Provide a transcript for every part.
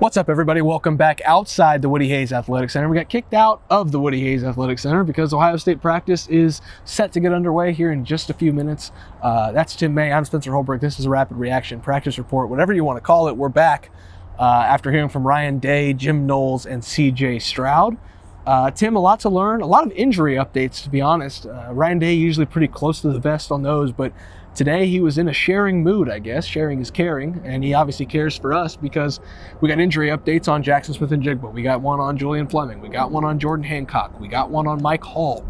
What's up, everybody? Welcome back outside the Woody Hayes Athletic Center. We got kicked out of the Woody Hayes Athletic Center because Ohio State practice is set to get underway here in just a few minutes. Uh, that's Tim May. I'm Spencer Holbrook. This is a rapid reaction practice report, whatever you want to call it. We're back uh, after hearing from Ryan Day, Jim Knowles, and CJ Stroud. Uh, Tim, a lot to learn, a lot of injury updates, to be honest. Uh, Ryan Day usually pretty close to the vest on those, but today he was in a sharing mood, I guess. Sharing is caring, and he obviously cares for us because we got injury updates on Jaxon Smith-Njigba. We got one on Julian Fleming. We got one on Jordan Hancock. We got one on Mike Hall.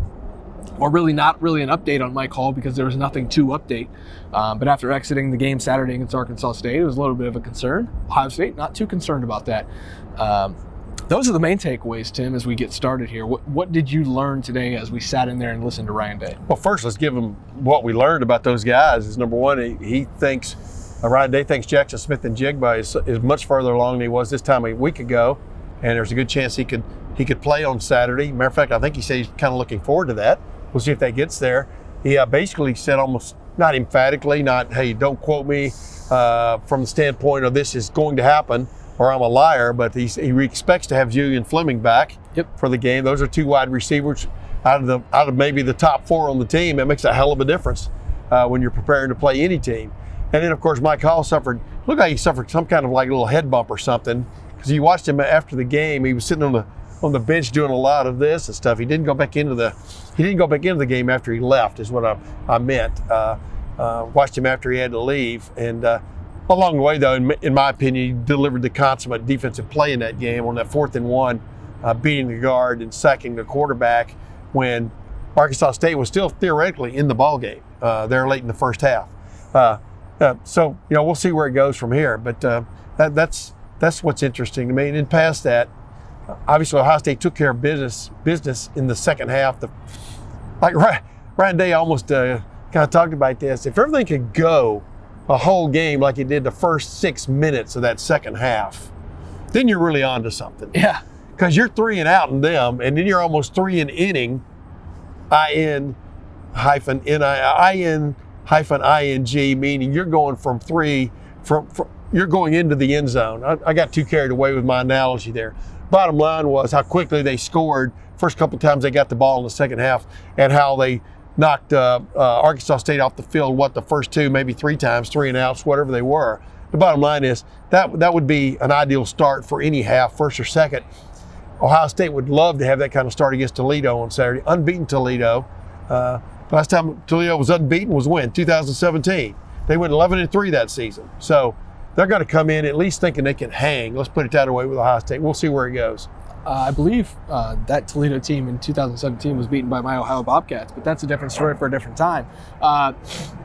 Or really not really an update on Mike Hall because there was nothing to update. Um, but after exiting the game Saturday against Arkansas State, it was a little bit of a concern. Ohio State not too concerned about that. Um, those are the main takeaways, Tim, as we get started here. What, what did you learn today as we sat in there and listened to Ryan Day? Well, first, let's give him what we learned about those guys. Is number one, he, he thinks uh, Ryan Day thinks Jaxon Smith-Njigba is, is much further along than he was this time a week ago, and there's a good chance he could he could play on Saturday. Matter of fact, I think he said he's kind of looking forward to that. We'll see if that gets there. He uh, basically said almost not emphatically, not hey, don't quote me uh, from the standpoint of this is going to happen or I'm a liar, but he expects to have Julian Fleming back yep. for the game. Those are two wide receivers out of the out of maybe the top four on the team. It makes a hell of a difference uh, when you're preparing to play any team. And then of course Mike Hall suffered. Looked like he suffered some kind of like a little head bump or something because you watched him after the game. He was sitting on the on the bench doing a lot of this and stuff. He didn't go back into the he didn't go back into the game after he left. Is what I, I meant. Uh, uh, watched him after he had to leave and uh, Along the way, though, in, my opinion, he delivered the consummate defensive play in that game on that fourth and one, uh, beating the guard and sacking the quarterback when Arkansas State was still theoretically in the ball game uh, there late in the first half. Uh, uh so you know we'll see where it goes from here, but uh, that, that's that's what's interesting to me. And in past that, obviously Ohio State took care of business business in the second half. The, like Ryan Day almost uh, kind of talked about this. If everything could go a whole game like he did the first six minutes of that second half, then you're really on to something. Yeah. Because you're three and out in them, and then you're almost three and inning, in hyphen in hyphen ing, meaning you're going from three from, from you're going into the end zone. I, I, got too carried away with my analogy there. Bottom line was how quickly they scored. First couple times they got the ball in the second half, and how they knocked uh, uh, Arkansas State off the field, what, the first two, maybe three times, three and outs, whatever they were. The bottom line is that that would be an ideal start for any half, first or second. Ohio State would love to have that kind of start against Toledo on Saturday. Unbeaten Toledo. Uh, last time Toledo was unbeaten was when? 2017. They went 11 and 3 that season. So they're going to come in at least thinking they can hang. Let's put it that way with Ohio State. We'll see where it goes. Uh, I believe uh, that Toledo team in 2017 was beaten by my Ohio Bobcats, but that's a different story for a different time. Uh,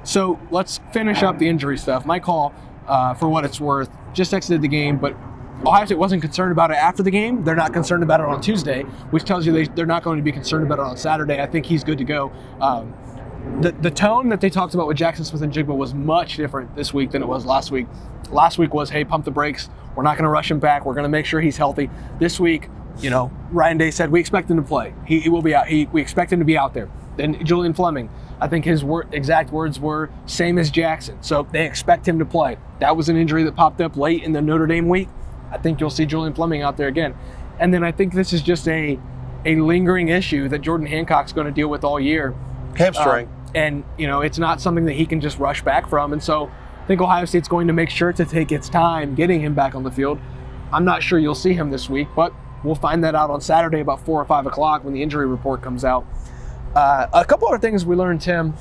so let's finish up the injury stuff. Mike Hall, uh, for what it's worth, just exited the game, but Ohio State wasn't concerned about it after the game. They're not concerned about it on Tuesday, which tells you they, they're not going to be concerned about it on Saturday. I think he's good to go. Um, the, the tone that they talked about with Jaxon Smith-Njigba was much different this week than it was last week. Last week was, hey, pump the brakes. We're not going to rush him back. We're going to make sure he's healthy. This week, you know, Ryan Day said we expect him to play. He, he will be out. He, we expect him to be out there. Then Julian Fleming, I think his wor- exact words were same as Jaxon. So they expect him to play. That was an injury that popped up late in the Notre Dame week. I think you'll see Julian Fleming out there again. And then I think this is just a a lingering issue that Jordan Hancock's going to deal with all year. Hamstring. Uh, and you know, it's not something that he can just rush back from. And so I think Ohio State's going to make sure to take its time getting him back on the field. I'm not sure you'll see him this week, but We'll find that out on Saturday about four or five o'clock when the injury report comes out. Uh, a couple other things we learned, Tim,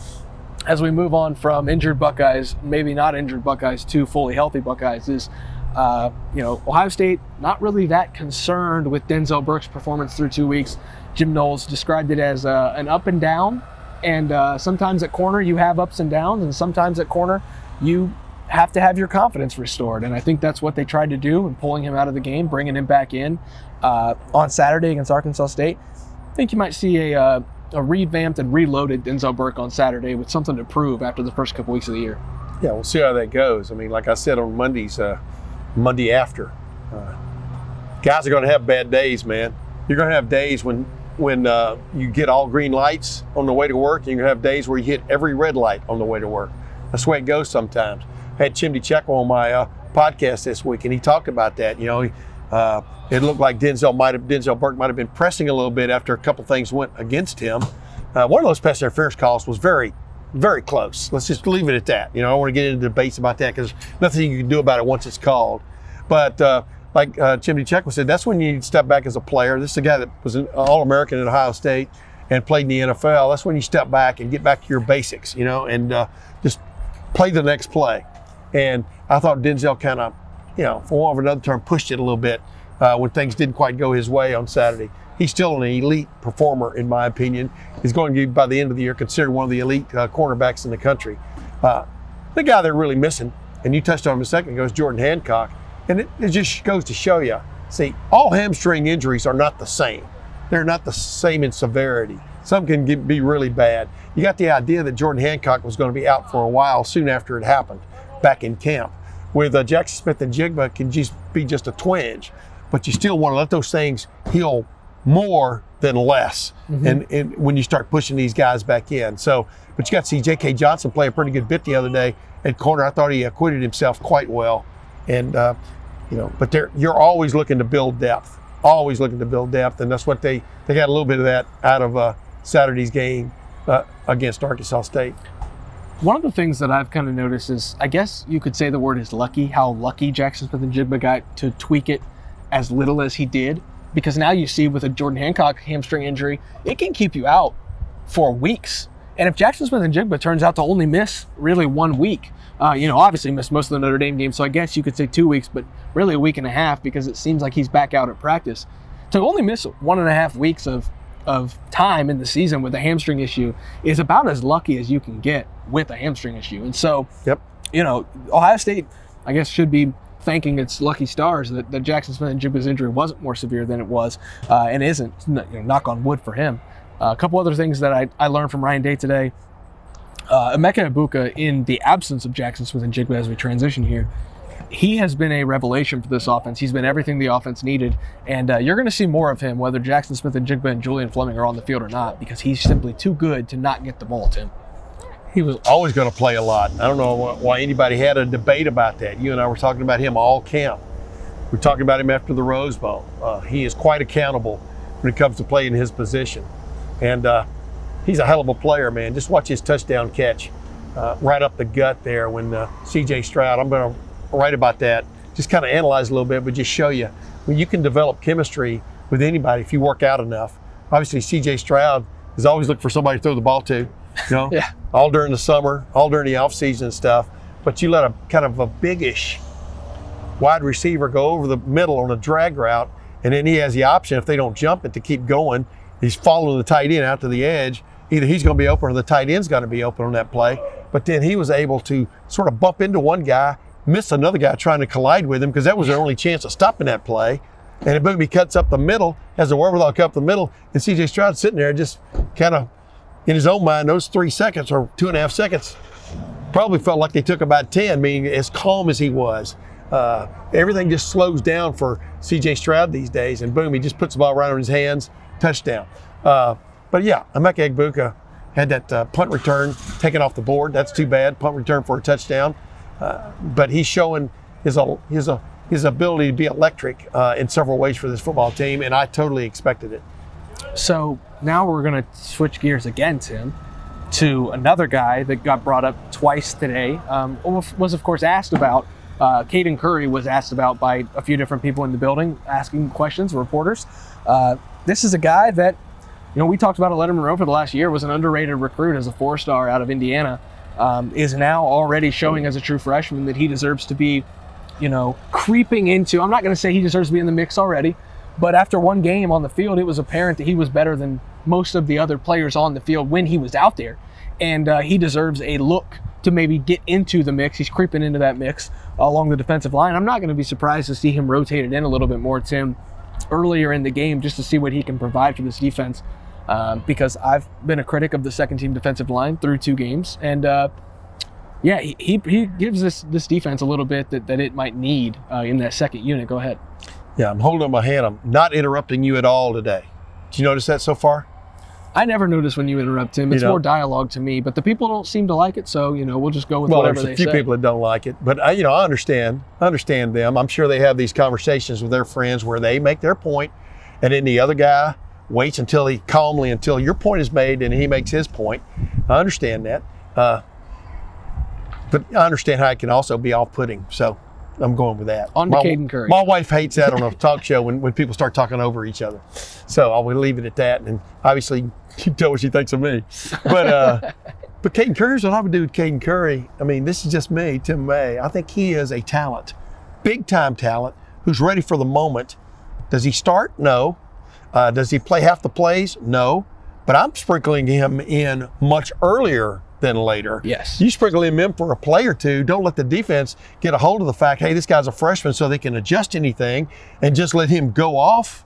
as we move on from injured Buckeyes, maybe not injured Buckeyes, to fully healthy Buckeyes, is uh, you know Ohio State not really that concerned with Denzel Burke's performance through two weeks. Jim Knowles described it as uh, an up and down, and uh, sometimes at corner you have ups and downs, and sometimes at corner you have to have your confidence restored. And I think that's what they tried to do in pulling him out of the game, bringing him back in uh, on Saturday against Arkansas State. I think you might see a, uh, a revamped and reloaded Denzel Burke on Saturday with something to prove after the first couple weeks of the year. Yeah, we'll see how that goes. I mean, like I said on Monday's uh, Monday after, uh, guys are going to have bad days, man. You're going to have days when when uh, you get all green lights on the way to work, and to have days where you hit every red light on the way to work. That's the way it goes sometimes. I had Chimdi Chekwa on my uh, podcast this week, and he talked about that. You know, he, Uh, it looked like Denzel might have Denzel Burke might have been pressing a little bit after a couple things went against him. Uh, one of those pass interference calls was very, very close. Let's just leave it at that. You know, I don't want to get into debates about that because nothing you can do about it once it's called. But uh, like uh, Chimdi Chekwa said, that's when you step back as a player. This is a guy that was an All-American at Ohio State and played in the NFL. That's when you step back and get back to your basics, you know, and uh, just play the next play. And I thought Denzel kind of, you know, for want of another term, pushed it a little bit uh, when things didn't quite go his way on Saturday. He's still an elite performer, in my opinion. He's going to be, by the end of the year, considered one of the elite uh, cornerbacks in the country. Uh, the guy they're really missing, and you touched on him a second ago, is Jordan Hancock. And it, it just goes to show you see, all hamstring injuries are not the same. They're not the same in severity. Some can get, be really bad. You got the idea that Jordan Hancock was going to be out for a while soon after it happened back in camp. With uh, Jaxon Smith-Njigba can just be just a twinge, but you still want to let those things heal more than less. Mm-hmm. And, and when you start pushing these guys back in. So, but you got to see J.K. Johnson play a pretty good bit the other day at corner. I thought he acquitted himself quite well. And, uh, you know, but you're always looking to build depth, always looking to build depth. And that's what they, they got a little bit of that out of uh, Saturday's game uh, against Arkansas State. One of the things that I've kind of noticed is, I guess you could say the word is lucky, how lucky Jaxon Smith-Njigba got to tweak it as little as he did. Because now you see with a Jordan Hancock hamstring injury, it can keep you out for weeks. And if Jaxon Smith-Njigba turns out to only miss really one week, uh, you know, obviously missed most of the Notre Dame game, so I guess you could say two weeks, but really a week and a half because it seems like he's back out at practice. To only miss one and a half weeks of of time in the season with a hamstring issue is about as lucky as you can get with a hamstring issue. And so, yep. you know, Ohio State, I guess, should be thanking its lucky stars that, that Jaxon Smith-Njigba's injury wasn't more severe than it was uh, and isn't, you know, knock on wood for him. Uh, a couple other things that I, I learned from Ryan Day today. Uh, Emeka Egbuka, in the absence of Jaxon Smith-Njigba as we transition here, he has been a revelation for this offense. He's been everything the offense needed, and uh, you're going to see more of him, whether Jaxon Smith-Njigba and Julian Fleming are on the field or not, because he's simply too good to not get the ball, Tim. He was always going to play a lot. I don't know why anybody had a debate about that. You and I were talking about him all camp. We're talking about him after the Rose Bowl. Uh, he is quite accountable when it comes to playing his position, and uh, he's a hell of a player, man. Just watch his touchdown catch. Uh, right up the gut there when uh, C.J. Stroud. I'm going to write about that, just kind of analyze a little bit, but just show you when you can develop chemistry with anybody if you work out enough. Obviously, CJ Stroud is always looking for somebody to throw the ball to, you know, yeah. all during the summer, all during the off season and stuff. But you let a kind of a biggish wide receiver go over the middle on a drag route, and then he has the option if they don't jump it to keep going. He's following the tight end out to the edge. Either he's going to be open or the tight end's going to be open on that play. But then he was able to sort of bump into one guy miss another guy trying to collide with him because that was their only chance of stopping that play. And if Egbuka cuts up the middle, has the wherewithal cut up the middle, and CJ Stroud sitting there just kind of in his own mind, those three seconds or two and a half seconds probably felt like they took about 10, meaning as calm as he was. Uh, everything just slows down for CJ Stroud these days, and boom, he just puts the ball right on his hands, touchdown. Uh, but yeah, Emeka Egbuka had that uh, punt return taken off the board. That's too bad. Punt return for a touchdown. Uh, but he's showing his his his ability to be electric uh, in several ways for this football team, and I totally expected it. So now we're going to switch gears again, Tim, to another guy that got brought up twice today. Um, was of course asked about. Uh, Caden Curry was asked about by a few different people in the building, asking questions, reporters. Uh, this is a guy that, you know, we talked about Letterman Row for the last year, was an underrated recruit as a four-star out of Indiana um, is now already showing as a true freshman that he deserves to be, you know, creeping into. I'm not going to say he deserves to be in the mix already, but after one game on the field, it was apparent that he was better than most of the other players on the field when he was out there, and uh, he deserves a look to maybe get into the mix. He's creeping into that mix along the defensive line. I'm not going to be surprised to see him rotated in a little bit more, Tim, earlier in the game just to see what he can provide for this defense um, because I've been a critic of the second team defensive line through two games, and uh, yeah, he, he gives this this defense a little bit that, that it might need uh, in that second unit. Go ahead. Yeah, I'm holding my hand. I'm not interrupting you at all today. Do you notice that so far? I never notice when you interrupt him. It's You know? more dialogue to me, but the people don't seem to like it. So you know, we'll just go with Well, whatever there's a they few say. people that don't like it, but I, you know, I understand. I understand them. I'm sure they have these conversations with their friends where they make their point, and then the other guy waits until he calmly until your point is made and he makes his point. I understand that, uh, but I understand how it can also be off-putting. So I'm going with that. On to my, Caden Curry. My wife hates that on a talk show when, when people start talking over each other. So I will leave it at that. And obviously, you can tell what she thinks of me. But uh, but Caden Curry's what I would do with Caden Curry. I mean, this is just me, Tim May. I think he is a talent, big time talent, who's ready for the moment. Does he start? No. Uh, does he play half the plays? No. But I'm sprinkling him in much earlier than later. Yes. You sprinkle him in for a play or two. Don't let the defense get a hold of the fact, hey, this guy's a freshman, so they can adjust anything and just let him go off.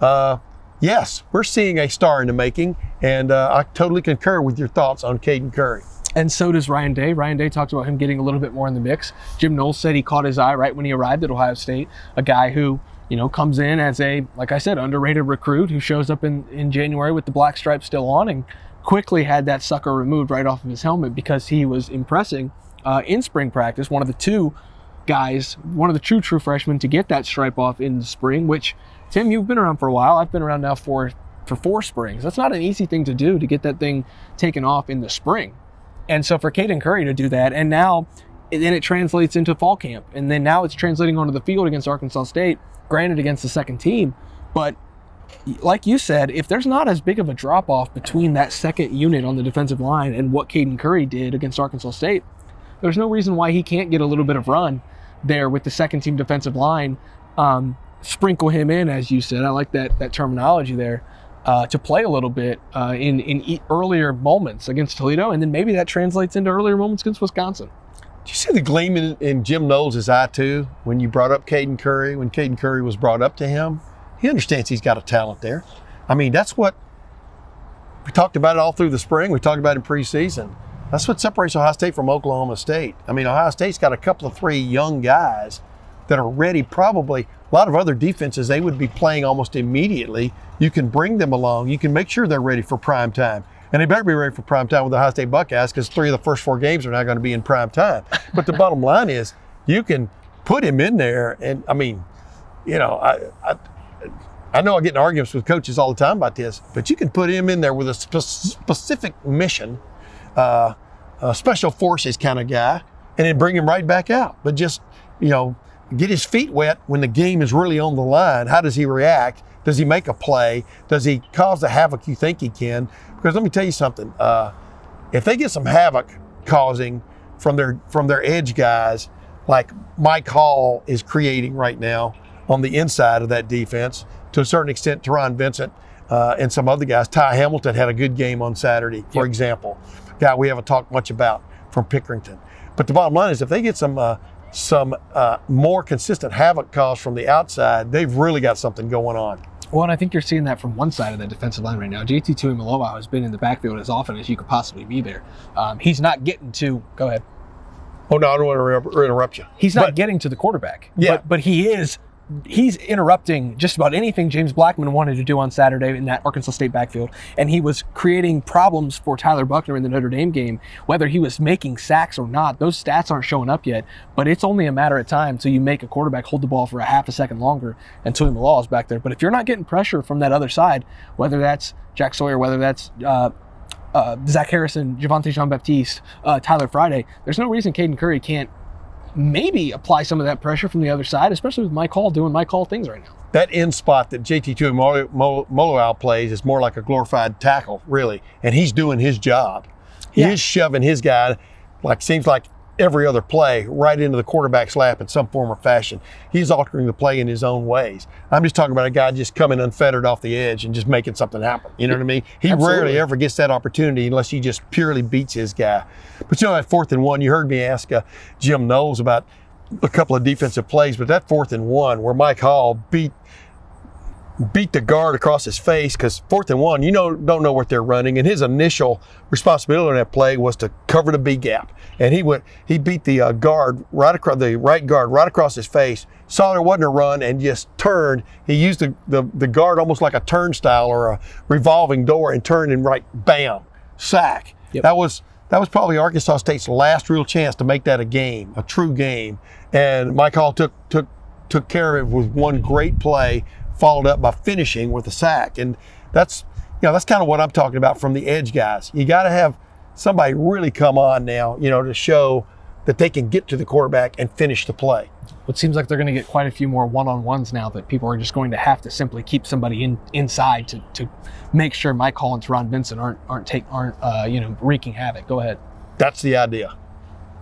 Uh, yes, we're seeing a star in the making, and uh, I totally concur with your thoughts on Caden Curry. And so does Ryan Day. Ryan Day talked about him getting a little bit more in the mix. Jim Knowles said he caught his eye right when he arrived at Ohio State. A guy who, you know, comes in as a, like I said, underrated recruit who shows up in, in January with the black stripe still on and quickly had that sucker removed right off of his helmet because he was impressing uh, in spring practice. One of the two guys, one of the true, true freshmen to get that stripe off in the spring, which, Tim, you've been around for a while. I've been around now for, for four springs. That's not an easy thing to do to get that thing taken off in the spring. And so for Caden Curry to do that, and now then it translates into fall camp, and then now it's translating onto the field against Arkansas State, granted against the second team, but like you said, if there's not as big of a drop off between that second unit on the defensive line and what Caden Curry did against Arkansas State, there's no reason why he can't get a little bit of run there with the second team defensive line. Um, sprinkle him in, as you said. I like that that terminology there. Uh, to play a little bit uh, in in e- earlier moments against Toledo, and then maybe that translates into earlier moments against Wisconsin. Did you see the gleam in, in Jim Knowles' eye too when you brought up Caden Curry? When Caden Curry was brought up to him, he understands he's got a talent there. I mean, that's what we talked about it all through the spring. We talked about it in preseason. That's what separates Ohio State from Oklahoma State. I mean, Ohio State's got a couple of three young guys that are ready. Probably a lot of other defenses they would be playing almost immediately. You can bring them along. You can make sure they're ready for prime time. And they better be ready for prime time with the Ohio State Buckeyes because three of the first four games are not going to be in prime time. But the bottom line is you can put him in there. And I mean, you know, I, I, I know I get in arguments with coaches all the time about this, but you can put him in there with a spe- specific mission, uh, a special forces kind of guy, and then bring him right back out. But just, you know, get his feet wet when the game is really on the line. How does he react? Does he make a play? Does he cause the havoc you think he can? Because let me tell you something. Uh, if they get some havoc causing from their from their edge guys, like Mike Hall is creating right now on the inside of that defense, to a certain extent, Taron Vincent uh, and some other guys. Ty Hamilton had a good game on Saturday, for Yep. example. Guy we haven't talked much about from Pickerington. But the bottom line is, if they get some uh, some uh, more consistent havoc caused from the outside, they've really got something going on. Well, and I think you're seeing that from one side of the defensive line right now. JT Tuimoloau has been in the backfield as often as you could possibly be there. Um, he's not getting to. Go ahead. Oh no, I don't want to inter- interrupt you. He's not But- getting to the quarterback. Yeah. But, but he is. He's interrupting just about anything James Blackman wanted to do on Saturday in that Arkansas State backfield, and he was creating problems for Tyler Buchner in the Notre Dame game. Whether he was making sacks or not, those stats aren't showing up yet. But it's only a matter of time until you make a quarterback hold the ball for a half a second longer, and Tuimoloau is back there. But if you're not getting pressure from that other side, whether that's Jack Sawyer, whether that's uh, uh, Zach Harrison, Javontae Jean Baptiste, uh, Tyler Friday, there's no reason Caden Curry can't maybe apply some of that pressure from the other side, especially with Mike Hall doing Mike Hall things right now. that end spot that JT Tuimoloau plays is more like a glorified tackle, really, and he's doing his job. Yeah. is shoving his guy, like seems like every other play, right into the quarterback's lap in some form or fashion. He's altering the play in his own ways. I'm just talking about a guy just coming unfettered off the edge and just making something happen. You know what I mean? He Absolutely. rarely ever gets that opportunity unless he just purely beats his guy. But you know that fourth and one, you heard me ask uh, Jim Knowles about a couple of defensive plays, but that fourth and one where Mike Hall beat beat the guard across his face because fourth and one, you know, don't know what they're running. And his initial responsibility on that play was to cover the B gap. And he went, he beat the uh, guard right across the right guard right across his face. Saw there wasn't a run and just turned. He used the, the, the guard almost like a turnstile or a revolving door and turned and right, bam, sack. Yep. That was that was probably Arkansas State's last real chance to make that a game, a true game. And Mike Hall took took took care of it with one great play, followed up by finishing with a sack. And that's you know that's kind of what I'm talking about from the edge guys. You got to have somebody really come on now, you know, to show that they can get to the quarterback and finish the play. It seems like they're going to get quite a few more one-on-ones now that people are just going to have to simply keep somebody in inside to, to make sure Mike Collins, Ron Vincent aren't aren't take aren't uh, you know wreaking havoc. Go ahead. That's the idea.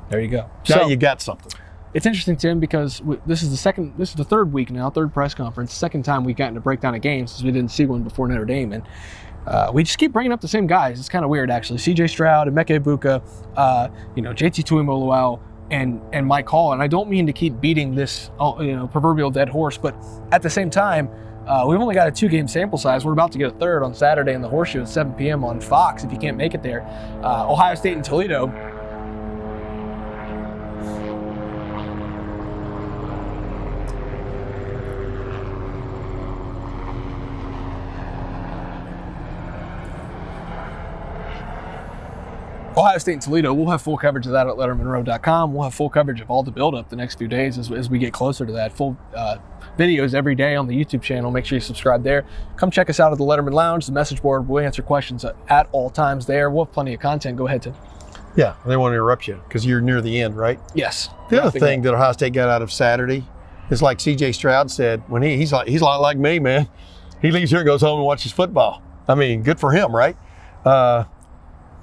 There you go. Now So- you got something. It's interesting, Tim, because w- this is the second, this is the third week now, third press conference, second time we've gotten to break down a game since we didn't see one before Notre Dame, and uh, we just keep bringing up the same guys. It's kind of weird, actually. C.J. Stroud, Emeka Egbuka, uh, you know, J.T. Tuimoloau, and and Mike Hall. And I don't mean to keep beating this, uh, you know, proverbial dead horse, but at the same time. Uh, we've only got a two-game sample size. We're about to get a third on Saturday in the Horseshoe at 7 p.m. on Fox. If you can't make it there, uh, Ohio State and Toledo Ohio State and Toledo, we'll have full coverage of that at lettermanrow.com. We'll have full coverage of all the buildup the next few days as, as we get closer to that. Full uh, videos every day on the YouTube channel. Make sure you subscribe there. Come check us out at the Letterman Lounge, the message board. We'll answer questions at all times there. We'll have plenty of content. Go ahead, Tim. Yeah, they want to interrupt you because you're near the end, right? Yes. The other thing that Ohio State got out of Saturday is like C.J. Stroud said when he he's like he's a lot like me, man. He leaves here and goes home and watches football. I mean, good for him, right? Uh,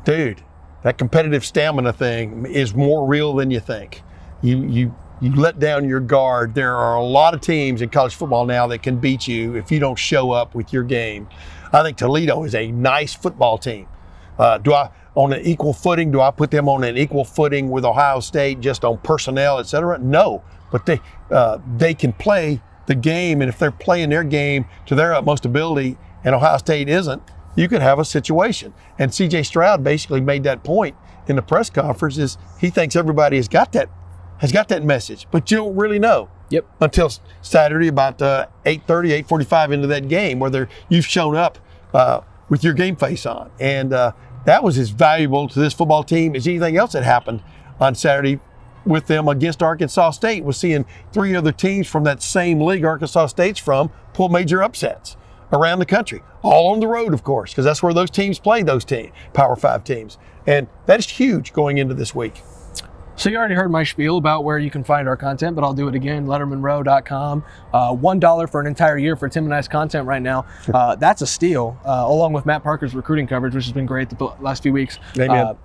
dude, that competitive stamina thing is more real than you think. You you you let down your guard. There are a lot of teams in college football now that can beat you if you don't show up with your game. I think Toledo is a nice football team. Uh, do I on an equal footing? Do I put them on an equal footing with Ohio State just on personnel, et cetera? No, but they uh, they can play the game, and if they're playing their game to their utmost ability, and Ohio State isn't, you could have a situation. And C.J. Stroud basically made that point in the press conference: is he thinks everybody has got that has got that message, but you don't really know Yep. until Saturday about uh, 8.30, 8.45 into that game whether you've shown up uh, with your game face on. And uh, that was as valuable to this football team as anything else that happened on Saturday with them against Arkansas State was seeing three other teams from that same league Arkansas State's from pull major upsets around the country, all on the road, of course, because that's where those teams play those team, Power Five teams. And that is huge going into this week. So you already heard my spiel about where you can find our content, but I'll do it again. LettermanRow.com. Uh, One dollar for an entire year for Tim and I's content right now. Uh, that's a steal, uh, along with Matt Parker's recruiting coverage, which has been great the last few weeks. Amen.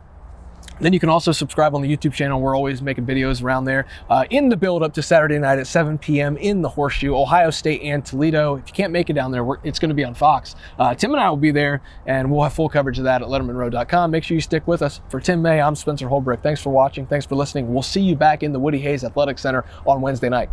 Then you can also subscribe on the YouTube channel. We're always making videos around there. Uh, in the build up to Saturday night at 7 p.m. in the Horseshoe, Ohio State and Toledo. If you can't make it down there, it's going to be on Fox. Uh, Tim and I will be there, and we'll have full coverage of that at LettermanRow.com. Make sure you stick with us. For Tim May, I'm Spencer Holbrook. Thanks for watching. Thanks for listening. We'll see you back in the Woody Hayes Athletic Center on Wednesday night.